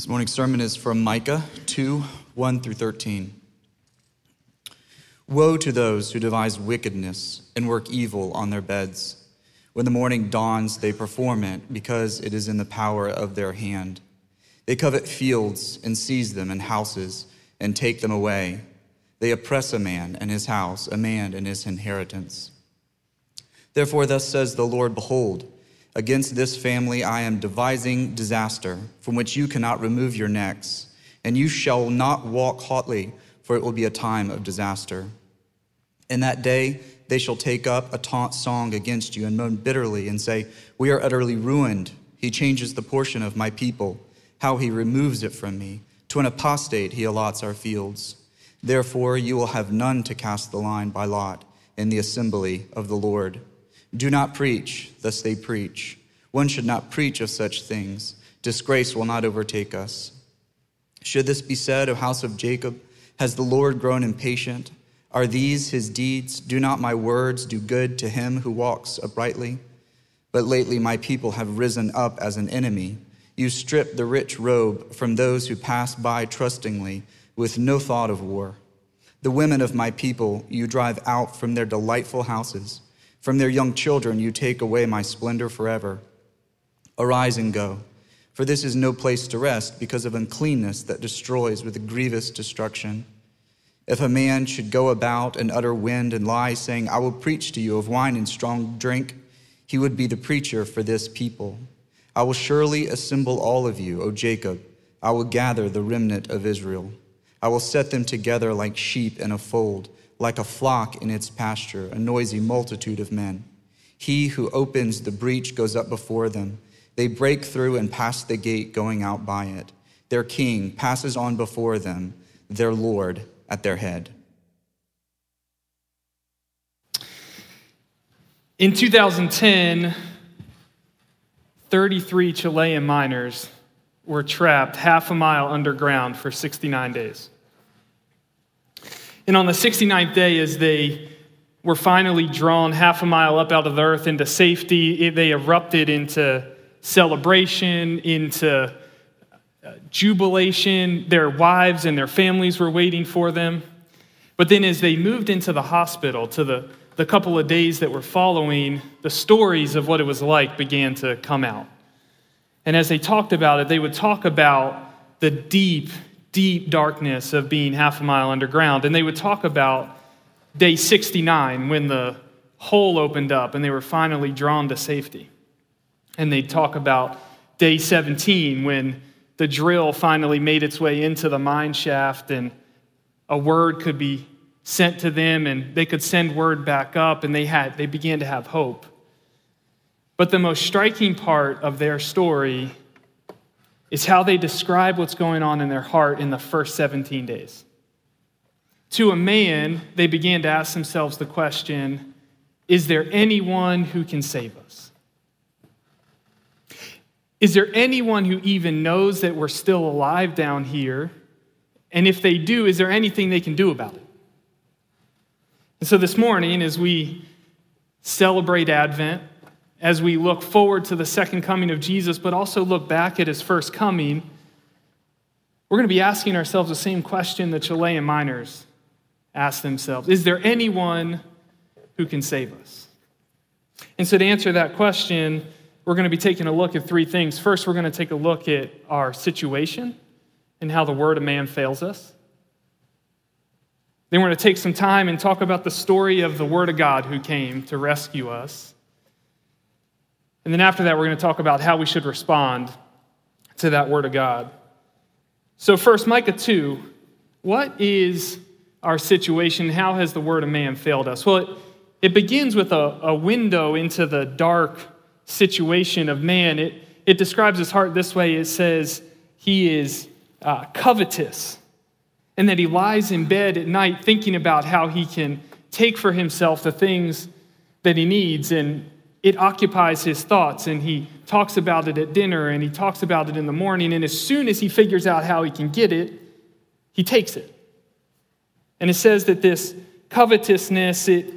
This morning's sermon is from Micah 2 1 through 13. Woe to those who devise wickedness and work evil on their beds. When the morning dawns, they perform it because it is in the power of their hand. They covet fields and seize them and houses and take them away. They oppress a man and his house, a man and his inheritance. Therefore, thus says the Lord Behold, Against this family I am devising disaster, from which you cannot remove your necks, and you shall not walk hotly, for it will be a time of disaster. In that day they shall take up a taunt song against you and moan bitterly and say, We are utterly ruined. He changes the portion of my people, how he removes it from me. To an apostate he allots our fields. Therefore you will have none to cast the line by lot in the assembly of the Lord. Do not preach, thus they preach. One should not preach of such things. Disgrace will not overtake us. Should this be said, O house of Jacob, has the Lord grown impatient? Are these his deeds? Do not my words do good to him who walks uprightly? But lately my people have risen up as an enemy. You strip the rich robe from those who pass by trustingly, with no thought of war. The women of my people you drive out from their delightful houses. From their young children you take away my splendor forever. Arise and go, for this is no place to rest because of uncleanness that destroys with grievous destruction. If a man should go about and utter wind and lie, saying, I will preach to you of wine and strong drink, he would be the preacher for this people. I will surely assemble all of you, O Jacob. I will gather the remnant of Israel. I will set them together like sheep in a fold like a flock in its pasture, a noisy multitude of men. He who opens the breach goes up before them. They break through and pass the gate, going out by it. Their king passes on before them, their Lord at their head. In 2010, 33 Chilean miners were trapped half a mile underground for 69 days. And on the 69th day, as they were finally drawn half a mile up out of the earth into safety, they erupted into celebration, into uh, jubilation. Their wives and their families were waiting for them. But then, as they moved into the hospital, to the, the couple of days that were following, the stories of what it was like began to come out. And as they talked about it, they would talk about the deep deep darkness of being half a mile underground. And they would talk about day 69 when the hole opened up and they were finally drawn to safety. And they'd talk about day 17 when the drill finally made its way into the mine shaft and a word could be sent to them and they could send word back up and they had they began to have hope. But the most striking part of their story is how they describe what's going on in their heart in the first 17 days. To a man, they began to ask themselves the question Is there anyone who can save us? Is there anyone who even knows that we're still alive down here? And if they do, is there anything they can do about it? And so this morning, as we celebrate Advent, as we look forward to the second coming of Jesus, but also look back at his first coming, we're going to be asking ourselves the same question the Chilean miners asked themselves Is there anyone who can save us? And so, to answer that question, we're going to be taking a look at three things. First, we're going to take a look at our situation and how the word of man fails us. Then we're going to take some time and talk about the story of the Word of God who came to rescue us. And then after that, we're going to talk about how we should respond to that word of God. So, first, Micah 2. What is our situation? How has the word of man failed us? Well, it, it begins with a, a window into the dark situation of man. It, it describes his heart this way it says, he is uh, covetous, and that he lies in bed at night thinking about how he can take for himself the things that he needs. And it occupies his thoughts and he talks about it at dinner and he talks about it in the morning. And as soon as he figures out how he can get it, he takes it. And it says that this covetousness, it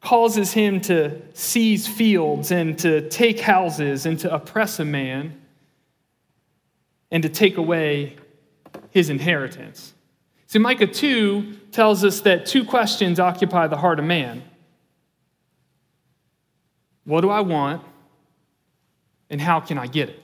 causes him to seize fields and to take houses and to oppress a man. and to take away his inheritance. See, Micah 2 tells us that two questions occupy the heart of man What do I want? And how can I get it?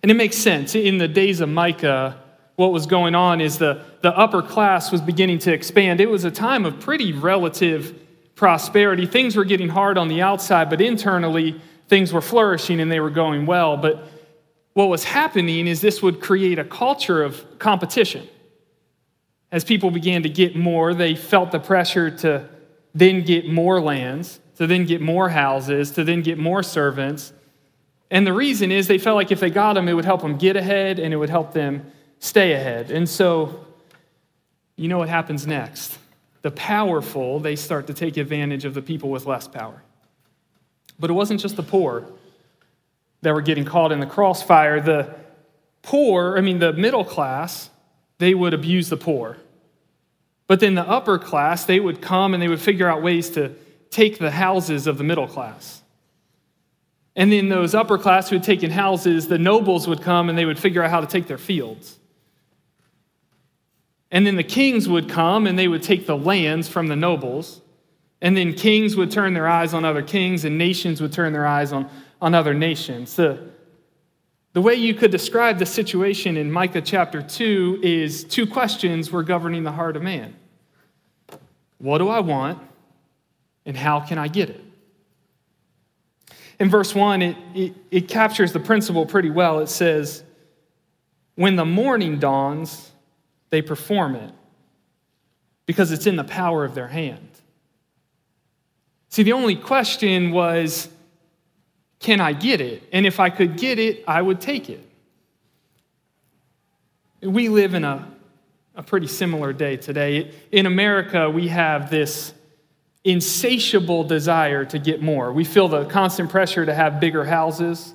And it makes sense. In the days of Micah, what was going on is the, the upper class was beginning to expand. It was a time of pretty relative prosperity. Things were getting hard on the outside, but internally, things were flourishing and they were going well. But what was happening is this would create a culture of competition. As people began to get more, they felt the pressure to then get more lands, to then get more houses, to then get more servants. And the reason is they felt like if they got them, it would help them get ahead and it would help them stay ahead. And so, you know what happens next? The powerful, they start to take advantage of the people with less power. But it wasn't just the poor that were getting caught in the crossfire. The poor, I mean, the middle class, they would abuse the poor. But then the upper class, they would come and they would figure out ways to take the houses of the middle class. And then those upper class who had taken houses, the nobles would come and they would figure out how to take their fields. And then the kings would come and they would take the lands from the nobles. And then kings would turn their eyes on other kings and nations would turn their eyes on, on other nations. The, the way you could describe the situation in Micah chapter 2 is two questions were governing the heart of man What do I want? And how can I get it? In verse 1, it, it, it captures the principle pretty well. It says, When the morning dawns, they perform it because it's in the power of their hand. See, the only question was can I get it? And if I could get it, I would take it. We live in a, a pretty similar day today. In America, we have this insatiable desire to get more. We feel the constant pressure to have bigger houses,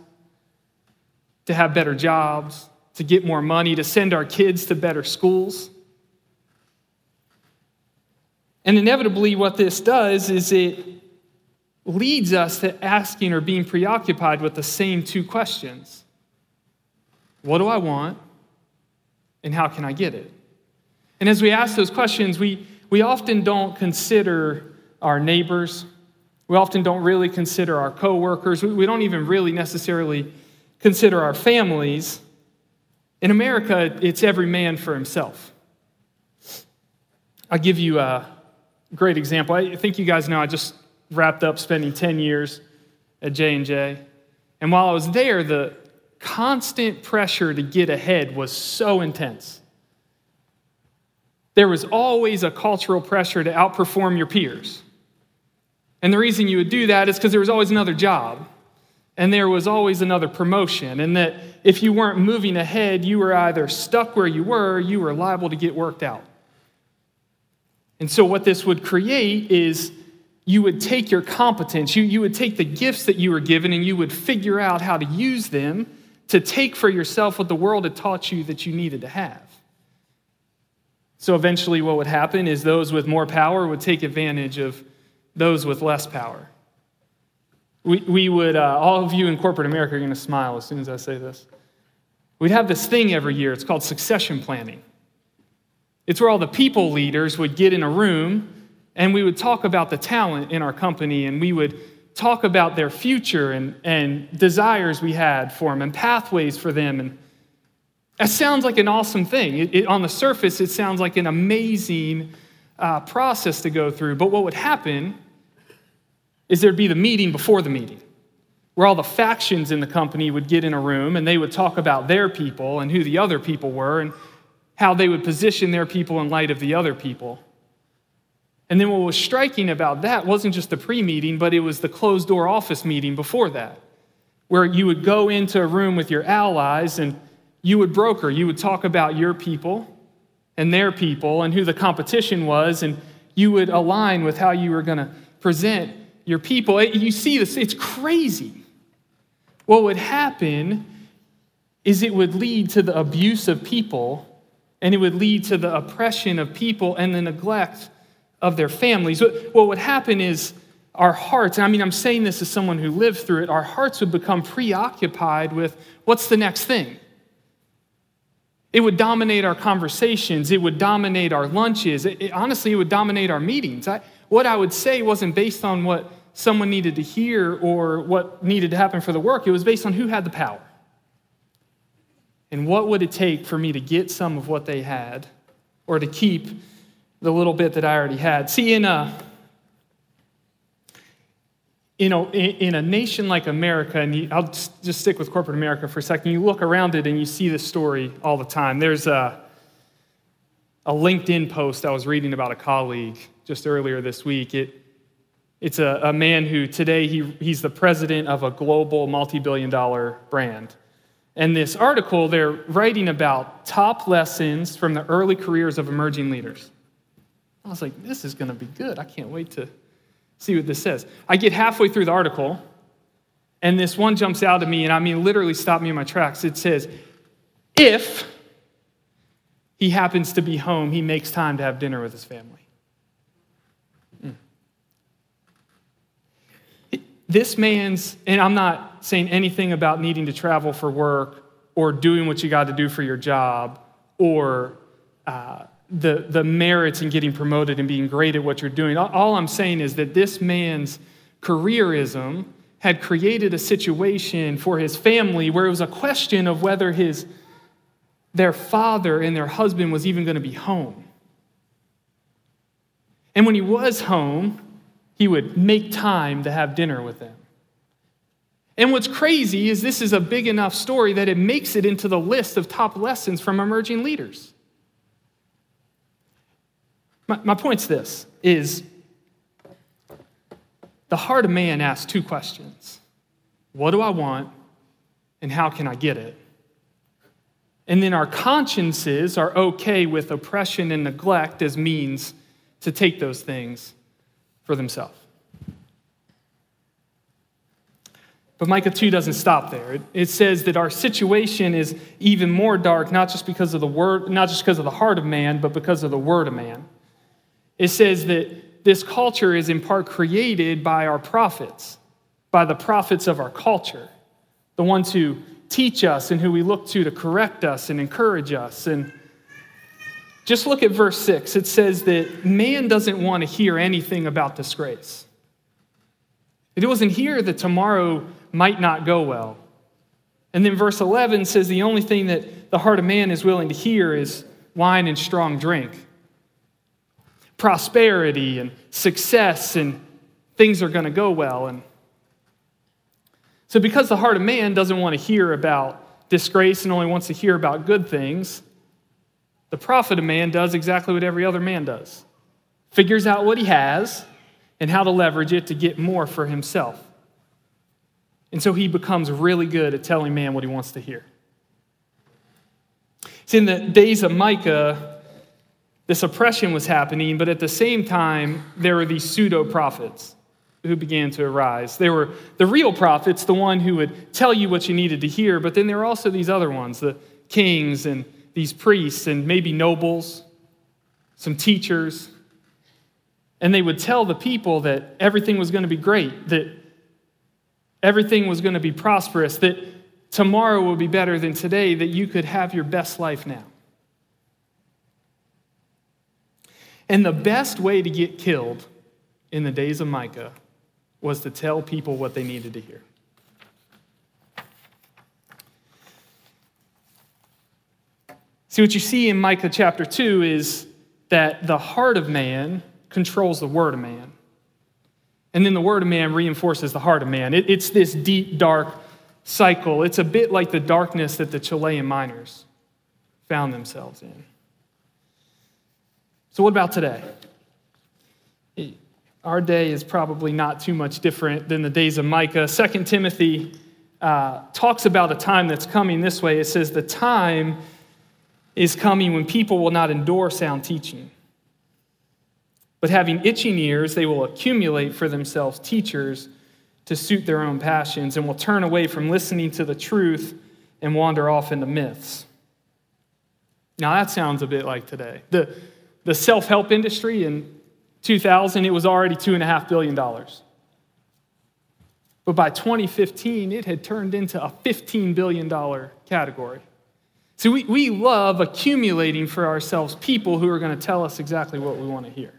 to have better jobs, to get more money, to send our kids to better schools. And inevitably, what this does is it leads us to asking or being preoccupied with the same two questions What do I want? And how can I get it? And as we ask those questions, we, we often don't consider our neighbors. We often don't really consider our coworkers. We, we don't even really necessarily consider our families. In America, it's every man for himself. I'll give you a great example. I think you guys know I just wrapped up spending 10 years at J&J. And while I was there, the constant pressure to get ahead was so intense. There was always a cultural pressure to outperform your peers. And the reason you would do that is because there was always another job and there was always another promotion, and that if you weren't moving ahead, you were either stuck where you were, you were liable to get worked out. And so, what this would create is you would take your competence, you, you would take the gifts that you were given, and you would figure out how to use them to take for yourself what the world had taught you that you needed to have. So, eventually, what would happen is those with more power would take advantage of those with less power. We, we would, uh, all of you in corporate America are going to smile as soon as I say this. We'd have this thing every year, it's called succession planning. It's where all the people leaders would get in a room and we would talk about the talent in our company and we would talk about their future and, and desires we had for them and pathways for them. And that sounds like an awesome thing. It, it, on the surface, it sounds like an amazing uh, process to go through. But what would happen is there'd be the meeting before the meeting, where all the factions in the company would get in a room and they would talk about their people and who the other people were and how they would position their people in light of the other people. And then what was striking about that wasn't just the pre meeting, but it was the closed door office meeting before that, where you would go into a room with your allies and you would broker, you would talk about your people and their people and who the competition was, and you would align with how you were going to present your people. You see this, it's crazy. What would happen is it would lead to the abuse of people, and it would lead to the oppression of people and the neglect of their families. What would happen is our hearts, I mean, I'm saying this as someone who lived through it, our hearts would become preoccupied with what's the next thing? It would dominate our conversations. It would dominate our lunches. It, it, honestly, it would dominate our meetings. I, what I would say wasn't based on what someone needed to hear or what needed to happen for the work, it was based on who had the power. And what would it take for me to get some of what they had or to keep the little bit that I already had? See, in a, you know, in a nation like America, and I'll just stick with corporate America for a second, you look around it and you see this story all the time. There's a, a LinkedIn post I was reading about a colleague just earlier this week. It, it's a, a man who today he, he's the president of a global multi billion dollar brand. And this article, they're writing about top lessons from the early careers of emerging leaders. I was like, this is going to be good. I can't wait to see what this says. I get halfway through the article, and this one jumps out at me, and I mean, literally stopped me in my tracks. It says, if he happens to be home, he makes time to have dinner with his family. this man's, and I'm not saying anything about needing to travel for work or doing what you got to do for your job or uh, the, the merits in getting promoted and being great at what you're doing. All I'm saying is that this man's careerism had created a situation for his family where it was a question of whether his, their father and their husband was even going to be home. And when he was home, he would make time to have dinner with them. And what's crazy is this is a big enough story that it makes it into the list of top lessons from emerging leaders. My, my point's this is the heart of man asks two questions. What do I want and how can I get it? And then our consciences are okay with oppression and neglect as means to take those things for themselves. But Micah 2 doesn't stop there. It, it, says that our situation is even more dark, not just because of the word, not just because of the heart of man, but because of the word of man. It says that this culture is in part created by our prophets, by the prophets of our culture, the ones who teach us and who we look to to correct us and encourage us and just look at verse 6. It says that man doesn't want to hear anything about disgrace. It wasn't here that tomorrow might not go well. And then verse 11 says the only thing that the heart of man is willing to hear is wine and strong drink. Prosperity and success and things are going to go well. And so, because the heart of man doesn't want to hear about disgrace and only wants to hear about good things, the prophet of man does exactly what every other man does figures out what he has and how to leverage it to get more for himself. And so he becomes really good at telling man what he wants to hear. See, in the days of Micah, this oppression was happening, but at the same time, there were these pseudo prophets who began to arise. There were the real prophets, the one who would tell you what you needed to hear, but then there were also these other ones, the kings and these priests and maybe nobles, some teachers, and they would tell the people that everything was going to be great, that everything was going to be prosperous, that tomorrow will be better than today, that you could have your best life now. And the best way to get killed in the days of Micah was to tell people what they needed to hear. See, what you see in Micah chapter 2 is that the heart of man controls the word of man. And then the word of man reinforces the heart of man. It, it's this deep, dark cycle. It's a bit like the darkness that the Chilean miners found themselves in. So, what about today? Our day is probably not too much different than the days of Micah. Second Timothy uh, talks about a time that's coming this way. It says, The time is coming when people will not endure sound teaching. But having itching ears, they will accumulate for themselves teachers to suit their own passions and will turn away from listening to the truth and wander off into myths. Now, that sounds a bit like today. The, the self help industry in 2000, it was already $2.5 billion. But by 2015, it had turned into a $15 billion category. So we, we love accumulating for ourselves people who are going to tell us exactly what we want to hear.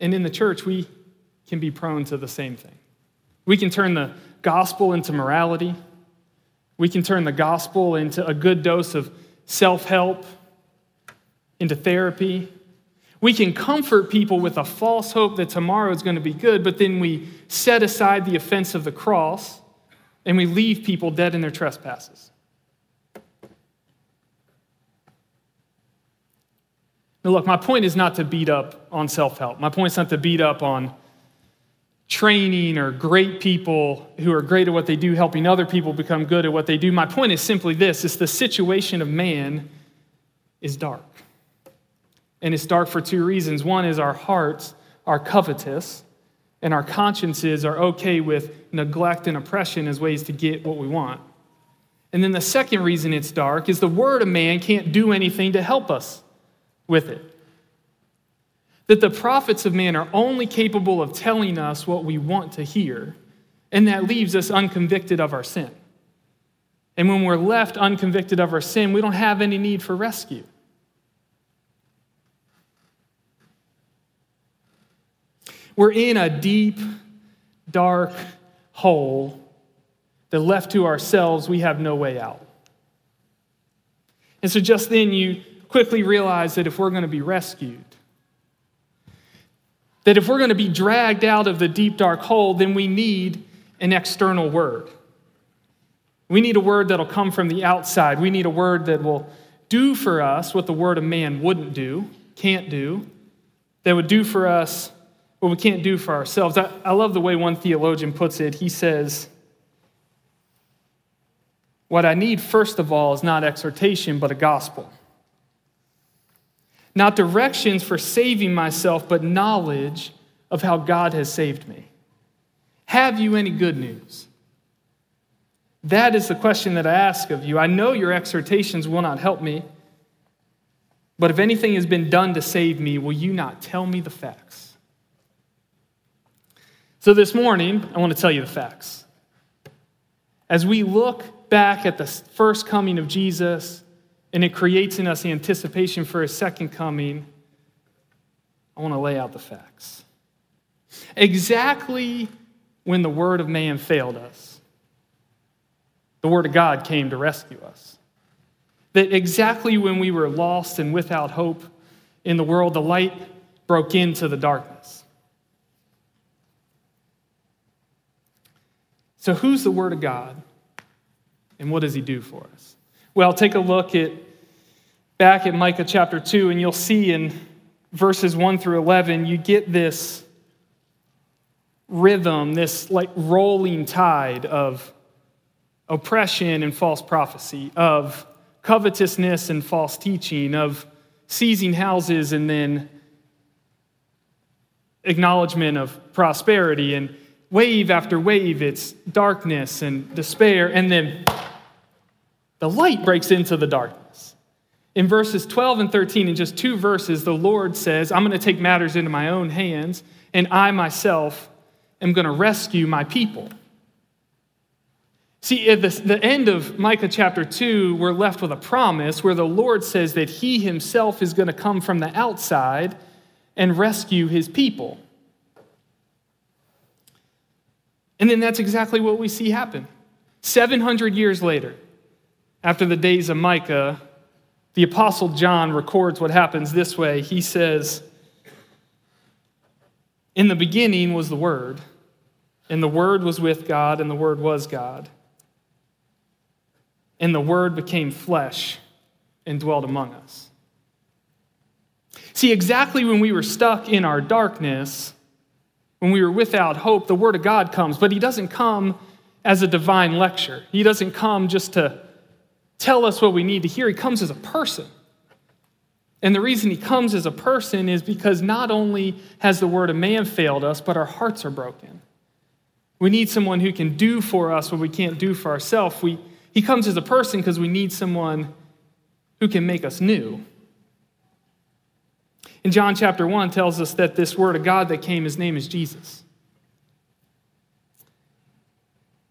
And in the church, we can be prone to the same thing. We can turn the gospel into morality. We can turn the gospel into a good dose of self help, into therapy. We can comfort people with a false hope that tomorrow is going to be good, but then we set aside the offense of the cross and we leave people dead in their trespasses. Now, look, my point is not to beat up on self help. My point is not to beat up on training or great people who are great at what they do, helping other people become good at what they do. My point is simply this it's the situation of man is dark. And it's dark for two reasons. One is our hearts are covetous, and our consciences are okay with neglect and oppression as ways to get what we want. And then the second reason it's dark is the word of man can't do anything to help us with it. That the prophets of man are only capable of telling us what we want to hear, and that leaves us unconvicted of our sin. And when we're left unconvicted of our sin, we don't have any need for rescue. We're in a deep, dark hole that left to ourselves, we have no way out. And so just then you quickly realize that if we're going to be rescued, that if we're going to be dragged out of the deep, dark hole, then we need an external word. We need a word that'll come from the outside. We need a word that will do for us what the word of man wouldn't do, can't do, that would do for us what we can't do for ourselves. I, I love the way one theologian puts it. He says, What I need, first of all, is not exhortation, but a gospel. Not directions for saving myself, but knowledge of how God has saved me. Have you any good news? That is the question that I ask of you. I know your exhortations will not help me, but if anything has been done to save me, will you not tell me the facts? So this morning, I want to tell you the facts. As we look back at the first coming of Jesus, and it creates in us the anticipation for his second coming, I want to lay out the facts. Exactly when the word of man failed us, the word of God came to rescue us. That exactly when we were lost and without hope in the world, the light broke into the darkness. So, who's the Word of God? And what does He do for us? Well, take a look at back at Micah chapter 2, and you'll see in verses 1 through 11, you get this rhythm, this like rolling tide of oppression and false prophecy, of covetousness and false teaching, of seizing houses and then acknowledgement of prosperity and wave after wave, it's darkness and despair, and then the light breaks into the darkness. In verses 12 and 13, in just two verses, the Lord says, I'm going to take matters into my own hands, and I myself am going to rescue my people. See, at the, end of Micah chapter 2, we're left with a promise where the Lord says that He Himself is going to come from the outside and rescue His people. And then that's exactly what we see happen. 700 years later, after the days of Micah, the Apostle John records what happens this way. He says, In the beginning was the Word, and the Word was with God, and the Word was God. And the Word became flesh and dwelt among us. See, exactly when we were stuck in our darkness, when we were without hope, the Word of God comes, but He doesn't come as a divine lecture. He doesn't come just to tell us what we need to hear. He comes as a person. And the reason He comes as a person is because not only has the Word of man failed us, but our hearts are broken. We need someone who can do for us what we can't do for ourselves. We, he comes as a person because we need someone who can make us new. In John chapter 1 tells us that this word of God that came, his name is Jesus.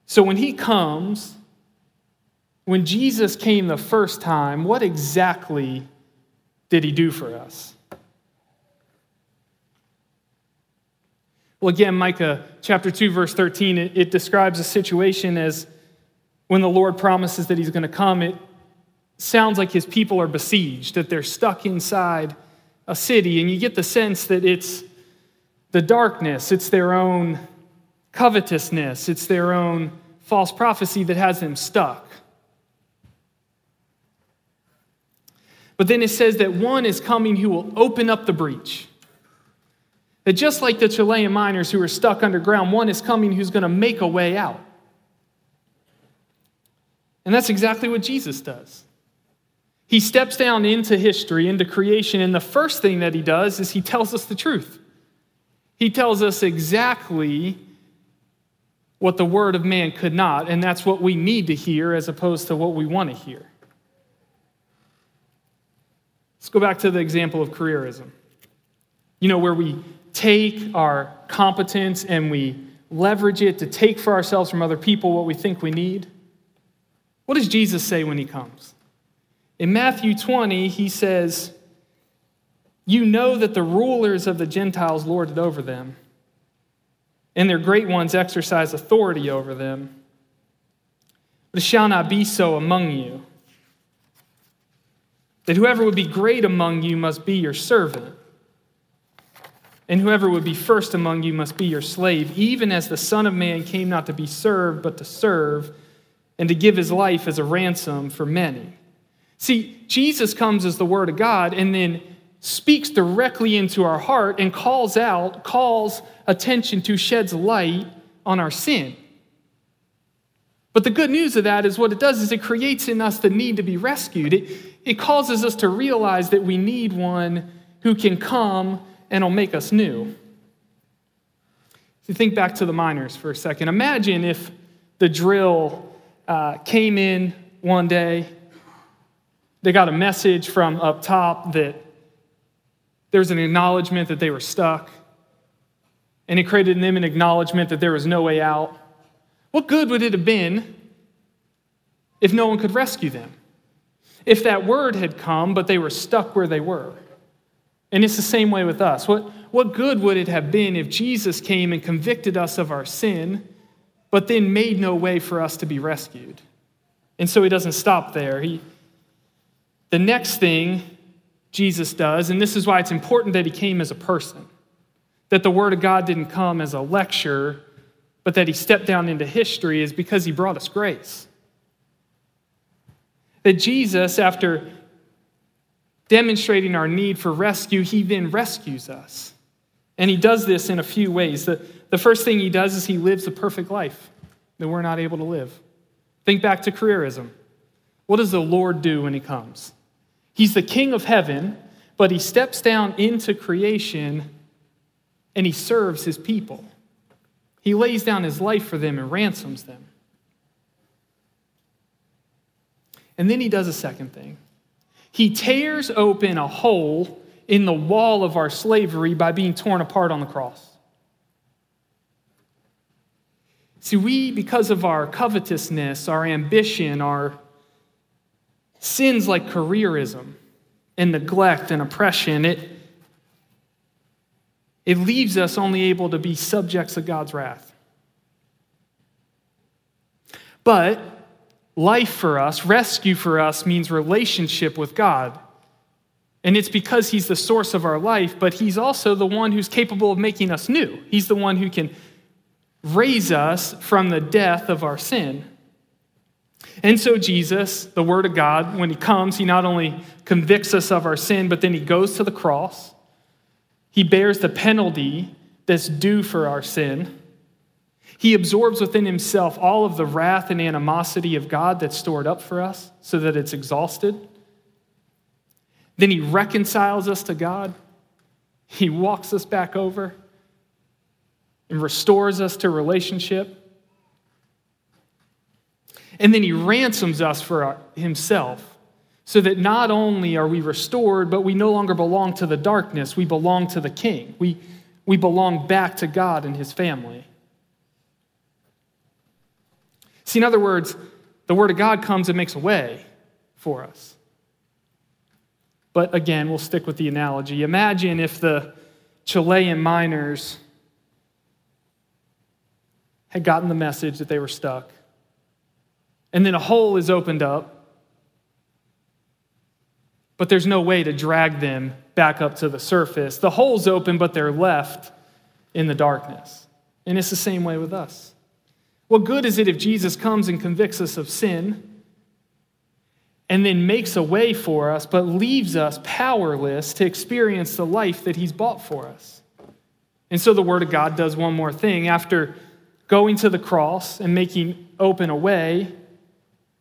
So when he comes, when Jesus came the first time, what exactly did he do for us? Well, again, Micah chapter 2, verse 13, it, it describes a situation as when the Lord promises that he's going to come. It sounds like his people are besieged, that they're stuck inside a city, and you get the sense that it's the darkness, it's their own covetousness, it's their own false prophecy that has them stuck. But then it says that one is coming who will open up the breach. That just like the Chilean miners who are stuck underground, one is coming who's going to make a way out. And that's exactly what Jesus does. He steps down into history, into creation, and the first thing that he does is he tells us the truth. He tells us exactly what the word of man could not, and that's what we need to hear as opposed to what we want to hear. Let's go back to the example of careerism. You know, where we take our competence and we leverage it to take for ourselves from other people what we think we need. What does Jesus say when he comes? In Matthew 20, he says, You know that the rulers of the Gentiles lord it over them, and their great ones exercise authority over them. But it shall not be so among you. That whoever would be great among you must be your servant, and whoever would be first among you must be your slave, even as the Son of Man came not to be served, but to serve, and to give his life as a ransom for many. See, Jesus comes as the Word of God and then speaks directly into our heart and calls out, calls attention to, sheds light on our sin. But the good news of that is what it does is it creates in us the need to be rescued. It, it causes us to realize that we need one who can come and will make us new. If you think back to the miners for a second, imagine if the drill uh, came in one day they got a message from up top that there was an acknowledgement that they were stuck, and it created in them an acknowledgement that there was no way out. What good would it have been if no one could rescue them? If that word had come, but they were stuck where they were? And it's the same way with us. What, what good would it have been if Jesus came and convicted us of our sin, but then made no way for us to be rescued? And so he doesn't stop there. He, the next thing Jesus does, and this is why it's important that he came as a person, that the Word of God didn't come as a lecture, but that he stepped down into history, is because he brought us grace. That Jesus, after demonstrating our need for rescue, he then rescues us. And he does this in a few ways. The, the first thing he does is he lives a perfect life that we're not able to live. Think back to careerism. What does the Lord do when he comes? He's the king of heaven, but he steps down into creation and he serves his people. He lays down his life for them and ransoms them. And then he does a second thing. He tears open a hole in the wall of our slavery by being torn apart on the cross. See, we, because of our covetousness, our ambition, our Sins like careerism and neglect and oppression, it, it leaves us only able to be subjects of God's wrath. But life for us, rescue for us, means relationship with God. And it's because He's the source of our life, but He's also the one who's capable of making us new. He's the one who can raise us from the death of our sin. And so, Jesus, the Word of God, when He comes, He not only convicts us of our sin, but then He goes to the cross. He bears the penalty that's due for our sin. He absorbs within Himself all of the wrath and animosity of God that's stored up for us so that it's exhausted. Then He reconciles us to God. He walks us back over and restores us to relationship. And then he ransoms us for our, himself so that not only are we restored, but we no longer belong to the darkness, we belong to the King. We, we belong back to God and His family. See, in other words, the Word of God comes and makes a way for us. But again, we'll stick with the analogy. Imagine if the Chilean miners had gotten the message that they were stuck, and then a hole is opened up but there's no way to drag them back up to the surface. The hole's open, but they're left in the darkness. And it's the same way with us. What good is it if Jesus comes and convicts us of sin and then makes a way for us, but leaves us powerless to experience the life that he's bought for us? And so the Word of God does one more thing. After going to the cross and making open a way,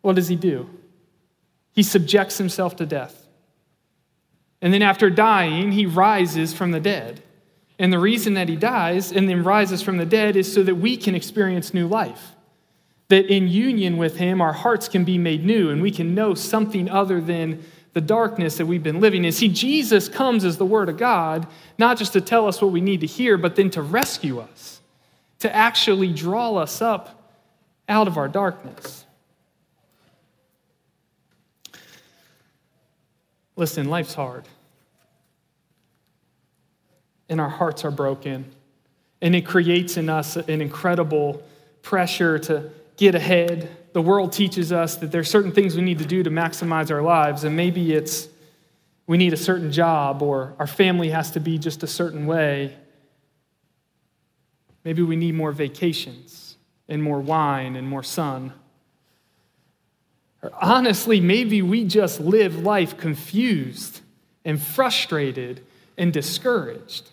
what does he do? He subjects himself to death. And then after dying, he rises from the dead. And the reason that he dies and then rises from the dead is so that we can experience new life. That in union with him, our hearts can be made new and we can know something other than the darkness that we've been living in. See, Jesus comes as the Word of God, not just to tell us what we need to hear, but then to rescue us, to actually draw us up out of our darkness. Listen, life's hard. And our hearts are broken. And it creates in us an incredible pressure to get ahead. The world teaches us that there's certain things we need to do to maximize our lives. And maybe it's we need a certain job or our family has to be just a certain way. Maybe we need more vacations and more wine and more sun. Or honestly, maybe we just live life confused and frustrated and discouraged.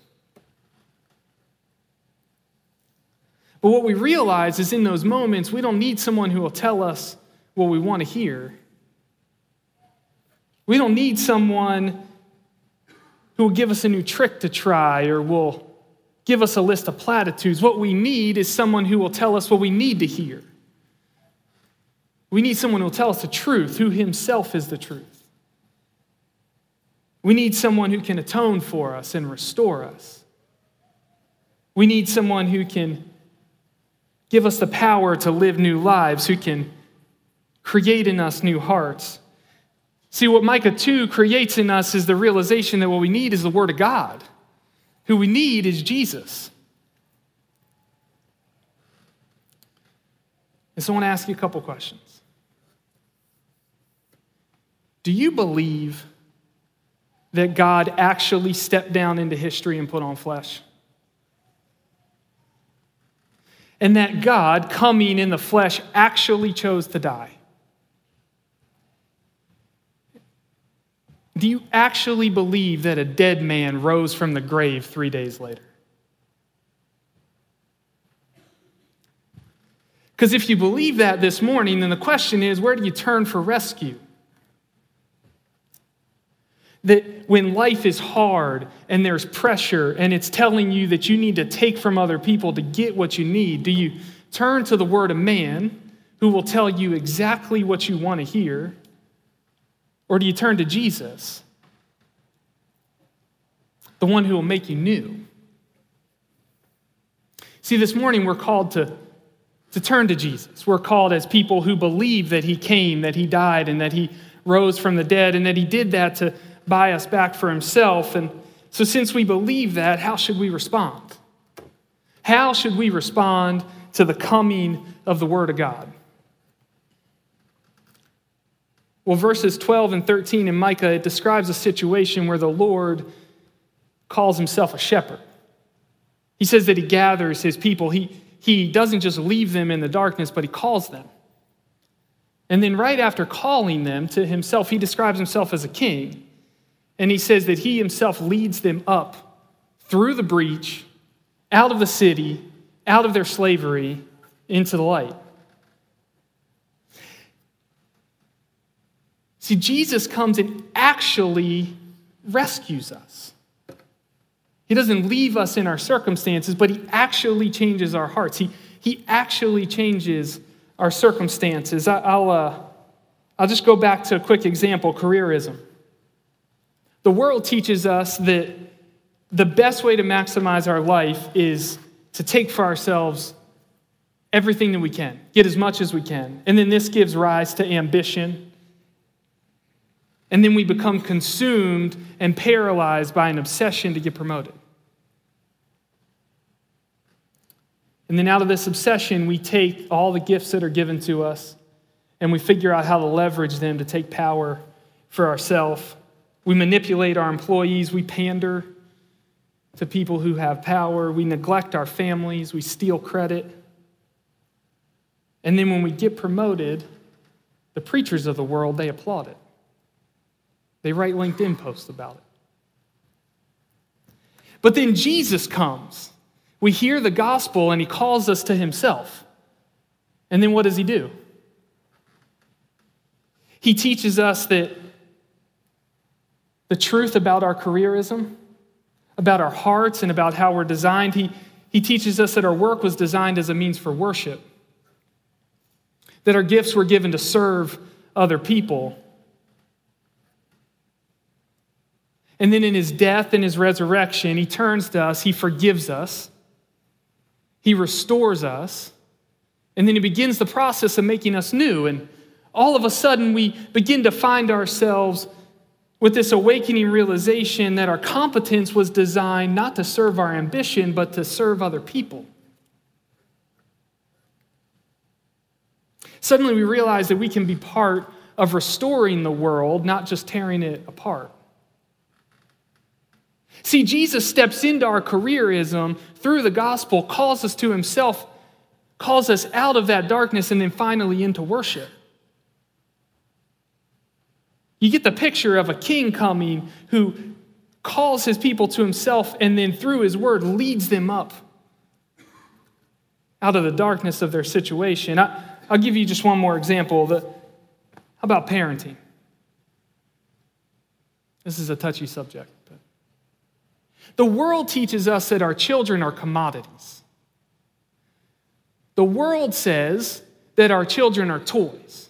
But what we realize is in those moments, we don't need someone who will tell us what we want to hear. We don't need someone who will give us a new trick to try or will give us a list of platitudes. What we need is someone who will tell us what we need to hear. We need someone who will tell us the truth, who himself is the truth. We need someone who can atone for us and restore us. We need someone who can give us the power to live new lives, who can create in us new hearts. See, what Micah 2 creates in us is the realization that what we need is the Word of God. Who we need is Jesus. And so I want to ask you a couple questions. Do you believe that God actually stepped down into history and put on flesh? And that God, coming in the flesh, actually chose to die? Do you actually believe that a dead man rose from the grave three days later? Because if you believe that this morning, then the question is where do you turn for rescue? That when life is hard and there's pressure and it's telling you that you need to take from other people to get what you need, do you turn to the word of man who will tell you exactly what you want to hear? Or do you turn to Jesus, the one who will make you new? See, this morning we're called to, to turn to Jesus. We're called as people who believe that he came, that he died, and that he rose from the dead, and that he did that to buy us back for himself. And so, since we believe that, how should we respond? How should we respond to the coming of the Word of God? Well, verses 12 and 13 in Micah, it describes a situation where the Lord calls himself a shepherd. He says that he gathers his people. He, he doesn't just leave them in the darkness, but he calls them. And then, right after calling them to himself, he describes himself as a king. And he says that he himself leads them up through the breach, out of the city, out of their slavery, into the light. See, Jesus comes and actually rescues us. He doesn't leave us in our circumstances, but he actually changes our hearts. He, he actually changes our circumstances. I, will uh, I'll just go back to a quick example careerism. The world teaches us that the best way to maximize our life is to take for ourselves everything that we can, get as much as we can. And then this gives rise to ambition. And then we become consumed and paralyzed by an obsession to get promoted. And then out of this obsession, we take all the gifts that are given to us and we figure out how to leverage them to take power for ourselves. We manipulate our employees, we pander to people who have power, we neglect our families, we steal credit. And then when we get promoted, the preachers of the world, they applaud it. They write LinkedIn posts about it. But then Jesus comes. We hear the gospel and he calls us to himself. And then what does he do? He teaches us that the truth about our careerism, about our hearts, and about how we're designed. He, he teaches us that our work was designed as a means for worship, that our gifts were given to serve other people. And then in his death and his resurrection, he turns to us, he forgives us, he restores us, and then he begins the process of making us new. And all of a sudden, we begin to find ourselves with this awakening realization that our competence was designed not to serve our ambition, but to serve other people. Suddenly, we realize that we can be part of restoring the world, not just tearing it apart. See, Jesus steps into our careerism through the gospel, calls us to himself, calls us out of that darkness, and then finally into worship. You get the picture of a king coming who calls his people to himself and then through his word leads them up out of the darkness of their situation. I, will give you just one more example. The, how about parenting? This is a touchy subject. But the world teaches us that our children are commodities. The world says that our children are toys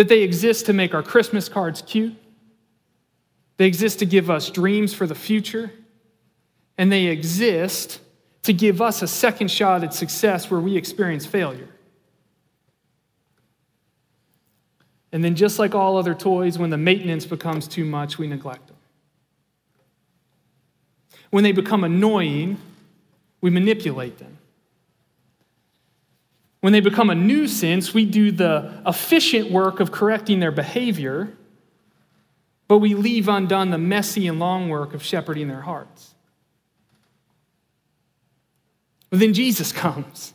that they exist to make our Christmas cards cute, they exist to give us dreams for the future, and they exist to give us a second shot at success where we experience failure. And then, just like all other toys, when the maintenance becomes too much, we neglect them. When they become annoying, we manipulate them. When they become a nuisance, we do the efficient work of correcting their behavior, but we leave undone the messy and long work of shepherding their hearts. But then Jesus comes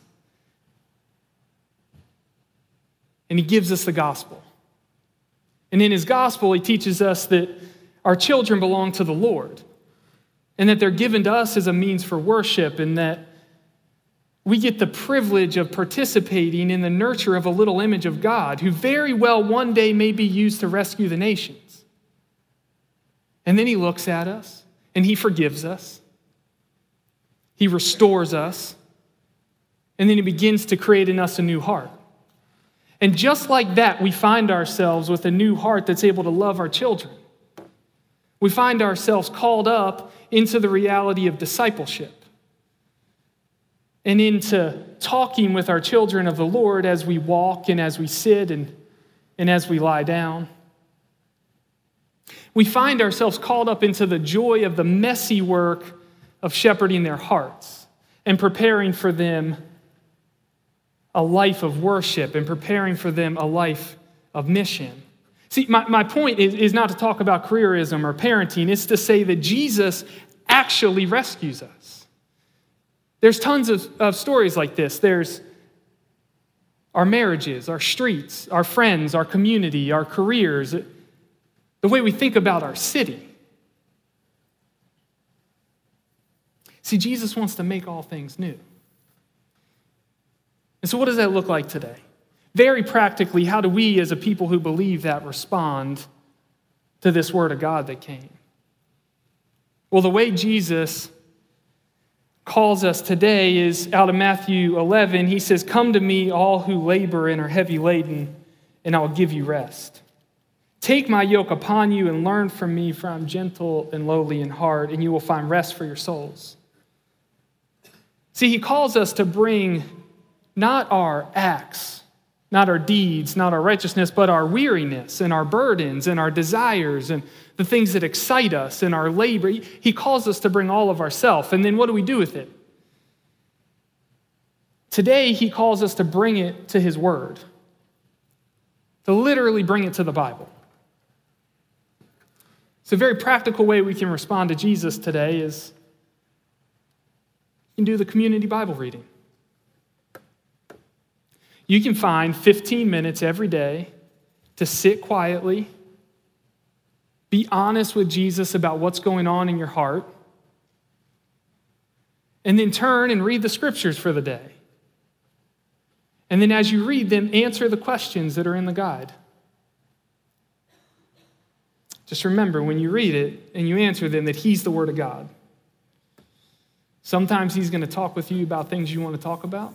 and he gives us the gospel. And in his gospel, he teaches us that our children belong to the Lord and that they're given to us as a means for worship and that we get the privilege of participating in the nurture of a little image of God who very well one day may be used to rescue the nations. And then he looks at us and he forgives us, he restores us, and then he begins to create in us a new heart. And just like that, we find ourselves with a new heart that's able to love our children. We find ourselves called up into the reality of discipleship and into talking with our children of the Lord as we walk and as we sit and, and as we lie down. We find ourselves called up into the joy of the messy work of shepherding their hearts and preparing for them a life of worship and preparing for them a life of mission. See, my, my point is, is not to talk about careerism or parenting, it's to say that Jesus actually rescues us. There's tons of, of stories like this. There's our marriages, our streets, our friends, our community, our careers, the way we think about our city. See, Jesus wants to make all things new. And so, what does that look like today? Very practically, how do we, as a people who believe that, respond to this word of God that came? Well, the way Jesus calls us today is out of Matthew 11. He says, Come to me, all who labor and are heavy laden, and I will give you rest. Take my yoke upon you and learn from me, for I'm gentle and lowly in heart, and you will find rest for your souls. See, he calls us to bring not our acts, not our deeds, not our righteousness, but our weariness and our burdens and our desires and the things that excite us in our labor. He calls us to bring all of ourself. And then what do we do with it? Today, he calls us to bring it to his word, to literally bring it to the Bible. So, a very practical way we can respond to Jesus today is you can do the community Bible reading. You can find 15 minutes every day to sit quietly, be honest with Jesus about what's going on in your heart, and then turn and read the scriptures for the day. And then as you read them, answer the questions that are in the guide. Just remember when you read it and you answer them that He's the Word of God. Sometimes He's going to talk with you about things you want to talk about.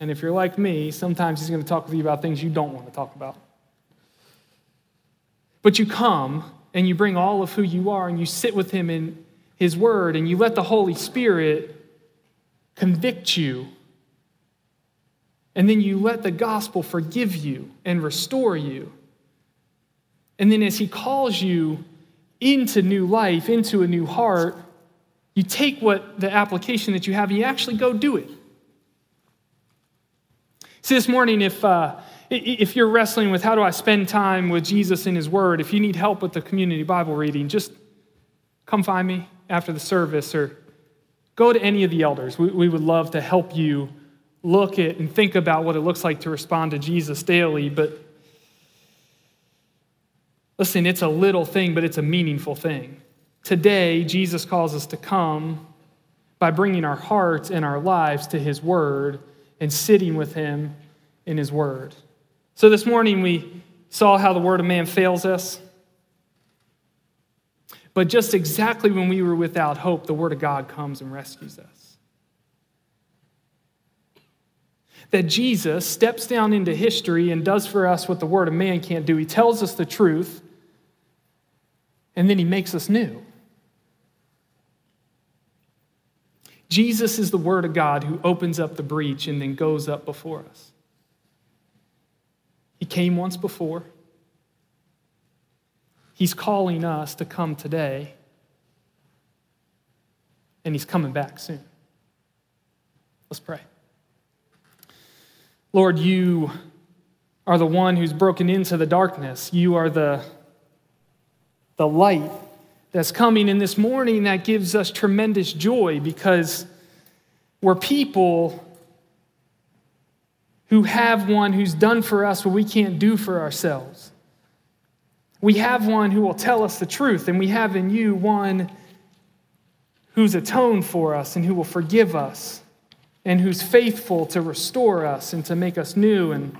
And if you're like me, sometimes he's going to talk with you about things you don't want to talk about. But you come and you bring all of who you are and you sit with him in his word and you let the Holy Spirit convict you. And then you let the gospel forgive you and restore you. And then as he calls you into new life, into a new heart, you take what the application that you have and you actually go do it. See, this morning, if, uh, if you're wrestling with how do I spend time with Jesus in His Word, if you need help with the community Bible reading, just come find me after the service or go to any of the elders. We, we would love to help you look at and think about what it looks like to respond to Jesus daily. But listen, it's a little thing, but it's a meaningful thing. Today, Jesus calls us to come by bringing our hearts and our lives to His Word and sitting with Him in His Word. So this morning we saw how the Word of man fails us. But just exactly when we were without hope, the Word of God comes and rescues us. That Jesus steps down into history and does for us what the Word of man can't do. He tells us the truth, and then He makes us new. Jesus is the Word of God who opens up the breach and then goes up before us. He came once before. He's calling us to come today, and He's coming back soon. Let's pray. Lord, you are the one who's broken into the darkness. You are the, the light that's coming in this morning that gives us tremendous joy because we're people who have one who's done for us what we can't do for ourselves. We have one who will tell us the truth, and we have in you one who's atoned for us and who will forgive us and who's faithful to restore us and to make us new. And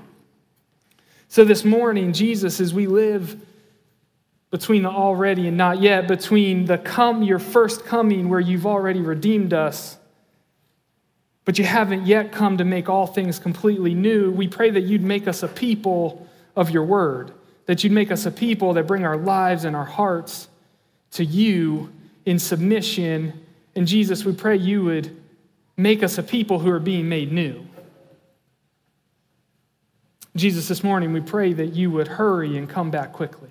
so this morning, Jesus, as we live between the already and not yet, between the come, your first coming where you've already redeemed us, but you haven't yet come to make all things completely new. We pray that you'd make us a people of your word, that you'd make us a people that bring our lives and our hearts to you in submission. And Jesus, we pray you would make us a people who are being made new. Jesus, this morning we pray that you would hurry and come back quickly.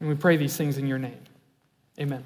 And we pray these things in your name. Amen.